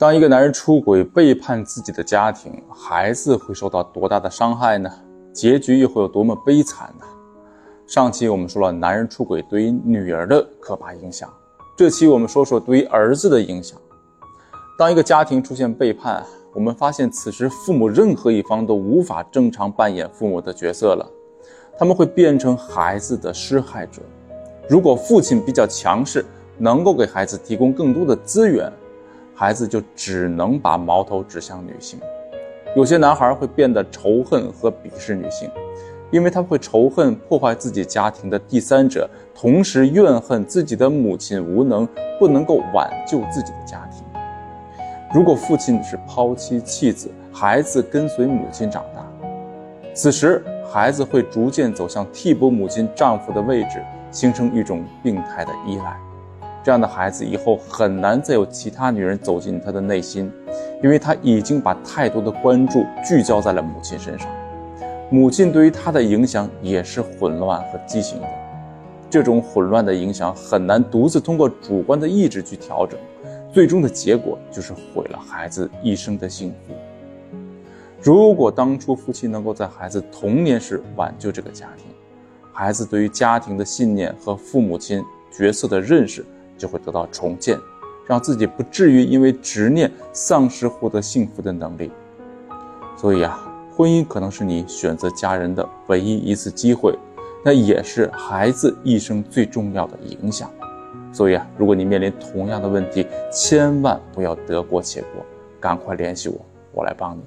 当一个男人出轨背叛自己的家庭，孩子会受到多大的伤害呢？结局又会有多么悲惨呢？上期我们说了男人出轨对于女儿的可怕影响，这期我们说说对于儿子的影响。当一个家庭出现背叛，我们发现此时父母任何一方都无法正常扮演父母的角色了，他们会变成孩子的施害者。如果父亲比较强势，能够给孩子提供更多的资源。孩子就只能把矛头指向女性，有些男孩会变得仇恨和鄙视女性，因为他会仇恨破坏自己家庭的第三者，同时怨恨自己的母亲无能，不能够挽救自己的家庭。如果父亲是抛妻弃子，孩子跟随母亲长大，此时孩子会逐渐走向替补母亲丈夫的位置，形成一种病态的依赖。这样的孩子以后很难再有其他女人走进他的内心，因为他已经把太多的关注聚焦在了母亲身上。母亲对于他的影响也是混乱和畸形的，这种混乱的影响很难独自通过主观的意志去调整，最终的结果就是毁了孩子一生的幸福。如果当初夫妻能够在孩子童年时挽救这个家庭，孩子对于家庭的信念和父母亲角色的认识。就会得到重建，让自己不至于因为执念丧失获得幸福的能力。所以啊，婚姻可能是你选择家人的唯一一次机会，那也是孩子一生最重要的影响。所以啊，如果你面临同样的问题，千万不要得过且过，赶快联系我，我来帮你。